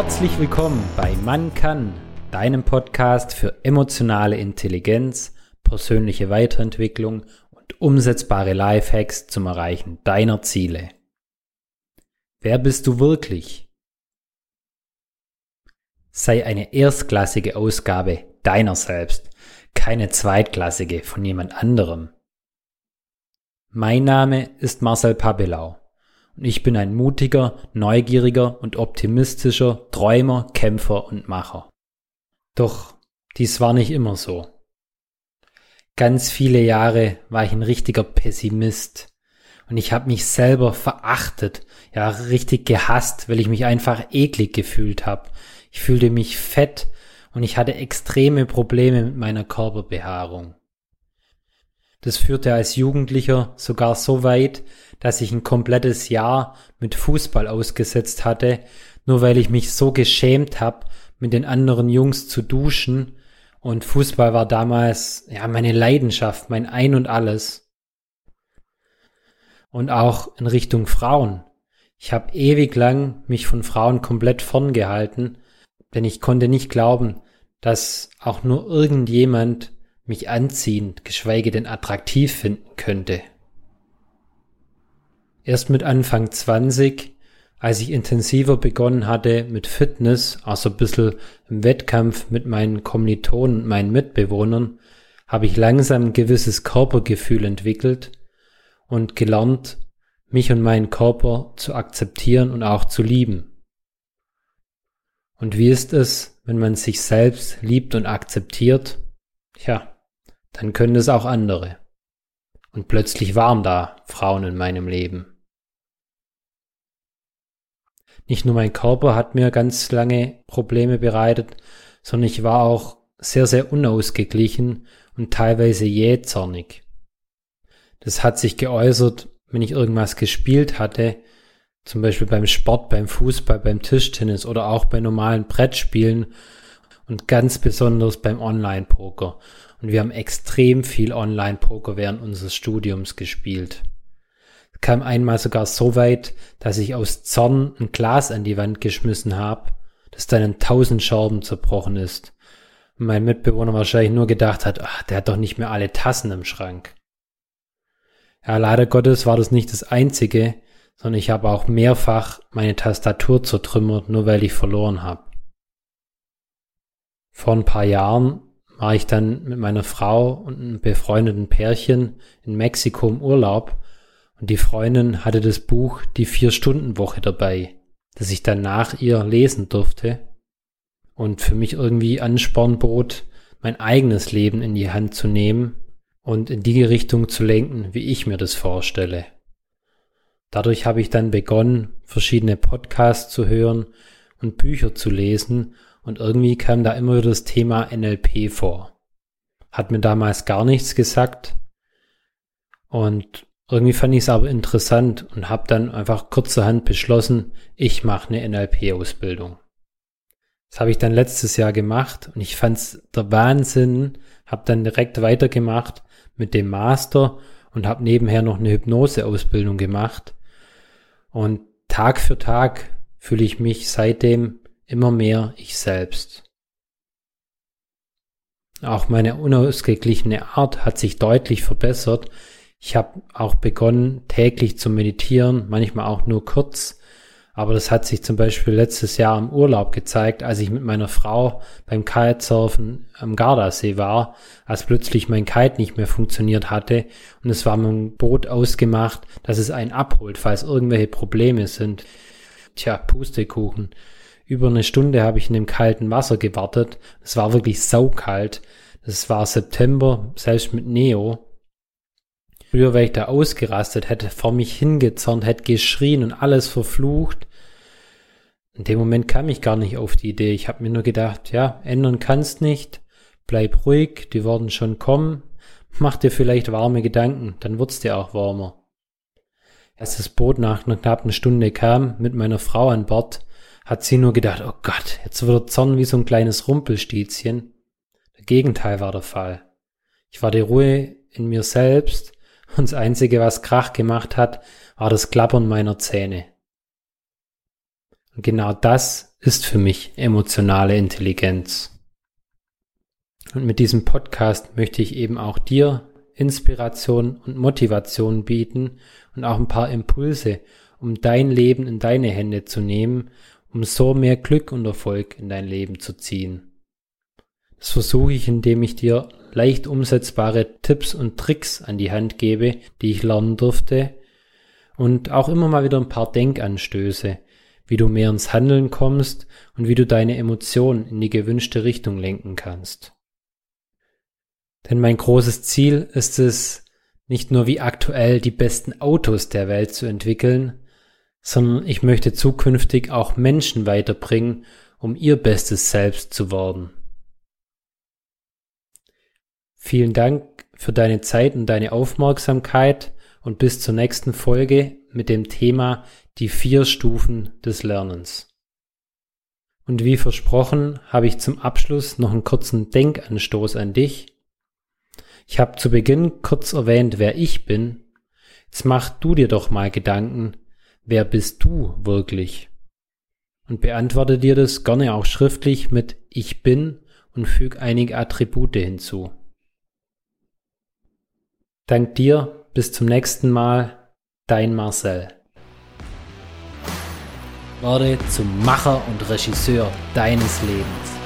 Herzlich willkommen bei Man kann, deinem Podcast für emotionale Intelligenz, persönliche Weiterentwicklung und umsetzbare Lifehacks zum Erreichen deiner Ziele. Wer bist du wirklich? Sei eine erstklassige Ausgabe deiner selbst, keine zweitklassige von jemand anderem. Mein Name ist Marcel Papelau und ich bin ein mutiger, neugieriger und optimistischer Träumer, Kämpfer und Macher. Doch dies war nicht immer so. Ganz viele Jahre war ich ein richtiger Pessimist und ich habe mich selber verachtet, ja richtig gehasst, weil ich mich einfach eklig gefühlt habe. Ich fühlte mich fett und ich hatte extreme Probleme mit meiner Körperbehaarung. Das führte als Jugendlicher sogar so weit, dass ich ein komplettes Jahr mit Fußball ausgesetzt hatte, nur weil ich mich so geschämt habe, mit den anderen Jungs zu duschen. Und Fußball war damals ja meine Leidenschaft, mein Ein und alles. Und auch in Richtung Frauen. Ich habe ewig lang mich von Frauen komplett ferngehalten, denn ich konnte nicht glauben, dass auch nur irgendjemand mich anziehend, geschweige denn attraktiv finden könnte. Erst mit Anfang 20, als ich intensiver begonnen hatte mit Fitness, also ein bisschen im Wettkampf mit meinen Kommilitonen und meinen Mitbewohnern, habe ich langsam ein gewisses Körpergefühl entwickelt und gelernt, mich und meinen Körper zu akzeptieren und auch zu lieben. Und wie ist es, wenn man sich selbst liebt und akzeptiert? Tja, dann können es auch andere. Und plötzlich waren da Frauen in meinem Leben. Nicht nur mein Körper hat mir ganz lange Probleme bereitet, sondern ich war auch sehr, sehr unausgeglichen und teilweise jähzornig. Das hat sich geäußert, wenn ich irgendwas gespielt hatte, zum Beispiel beim Sport, beim Fußball, beim Tischtennis oder auch bei normalen Brettspielen und ganz besonders beim Online-Poker. Und wir haben extrem viel Online-Poker während unseres Studiums gespielt. Es kam einmal sogar so weit, dass ich aus Zorn ein Glas an die Wand geschmissen habe, das dann in tausend Scherben zerbrochen ist. Und mein Mitbewohner wahrscheinlich nur gedacht hat, ach, der hat doch nicht mehr alle Tassen im Schrank. Ja, leider Gottes war das nicht das einzige, sondern ich habe auch mehrfach meine Tastatur zertrümmert, nur weil ich verloren habe. Vor ein paar Jahren war ich dann mit meiner Frau und einem befreundeten Pärchen in Mexiko im Urlaub und die Freundin hatte das Buch Die Vier-Stunden-Woche dabei, das ich dann nach ihr lesen durfte und für mich irgendwie Ansporn bot, mein eigenes Leben in die Hand zu nehmen und in die Richtung zu lenken, wie ich mir das vorstelle. Dadurch habe ich dann begonnen, verschiedene Podcasts zu hören und Bücher zu lesen und irgendwie kam da immer wieder das Thema NLP vor. Hat mir damals gar nichts gesagt und irgendwie fand ich es aber interessant und habe dann einfach kurzerhand beschlossen, ich mache eine NLP-Ausbildung. Das habe ich dann letztes Jahr gemacht und ich fand es der Wahnsinn, habe dann direkt weitergemacht mit dem Master und habe nebenher noch eine Hypnose-Ausbildung gemacht. Und Tag für Tag fühle ich mich seitdem immer mehr ich selbst. Auch meine unausgeglichene Art hat sich deutlich verbessert. Ich habe auch begonnen, täglich zu meditieren, manchmal auch nur kurz. Aber das hat sich zum Beispiel letztes Jahr im Urlaub gezeigt, als ich mit meiner Frau beim Kitesurfen am Gardasee war, als plötzlich mein Kite nicht mehr funktioniert hatte und es war mit dem Boot ausgemacht, dass es einen abholt, falls irgendwelche Probleme sind. Tja, Pustekuchen. Über eine Stunde habe ich in dem kalten Wasser gewartet. Es war wirklich saukalt. Es war September, selbst mit Neo. Früher wäre ich da ausgerastet, hätte vor mich hingezornt, hätte geschrien und alles verflucht. In dem Moment kam ich gar nicht auf die Idee. Ich habe mir nur gedacht, ja, ändern kannst nicht. Bleib ruhig, die werden schon kommen. Mach dir vielleicht warme Gedanken, dann wird's dir auch warmer. Als das Boot nach einer knappen Stunde kam, mit meiner Frau an Bord, hat sie nur gedacht, oh Gott, jetzt wird der Zorn wie so ein kleines Rumpelstilzchen. Der Gegenteil war der Fall. Ich war die Ruhe in mir selbst und das Einzige, was Krach gemacht hat, war das Klappern meiner Zähne. Und genau das ist für mich emotionale Intelligenz. Und mit diesem Podcast möchte ich eben auch dir Inspiration und Motivation bieten und auch ein paar Impulse, um dein Leben in deine Hände zu nehmen, um so mehr Glück und Erfolg in dein Leben zu ziehen. Das versuche ich, indem ich dir leicht umsetzbare Tipps und Tricks an die Hand gebe, die ich lernen durfte und auch immer mal wieder ein paar Denkanstöße, wie du mehr ins Handeln kommst und wie du deine Emotionen in die gewünschte Richtung lenken kannst. Denn mein großes Ziel ist es, nicht nur wie aktuell die besten Autos der Welt zu entwickeln, sondern ich möchte zukünftig auch Menschen weiterbringen, um ihr bestes Selbst zu werden. Vielen Dank für deine Zeit und deine Aufmerksamkeit und bis zur nächsten Folge mit dem Thema die vier Stufen des Lernens. Und wie versprochen habe ich zum Abschluss noch einen kurzen Denkanstoß an dich. Ich habe zu Beginn kurz erwähnt, wer ich bin. Jetzt mach du dir doch mal Gedanken, wer bist du wirklich? Und beantworte dir das gerne auch schriftlich mit Ich bin und füg einige Attribute hinzu. Dank dir, bis zum nächsten Mal, dein Marcel. Werde zum Macher und Regisseur deines Lebens.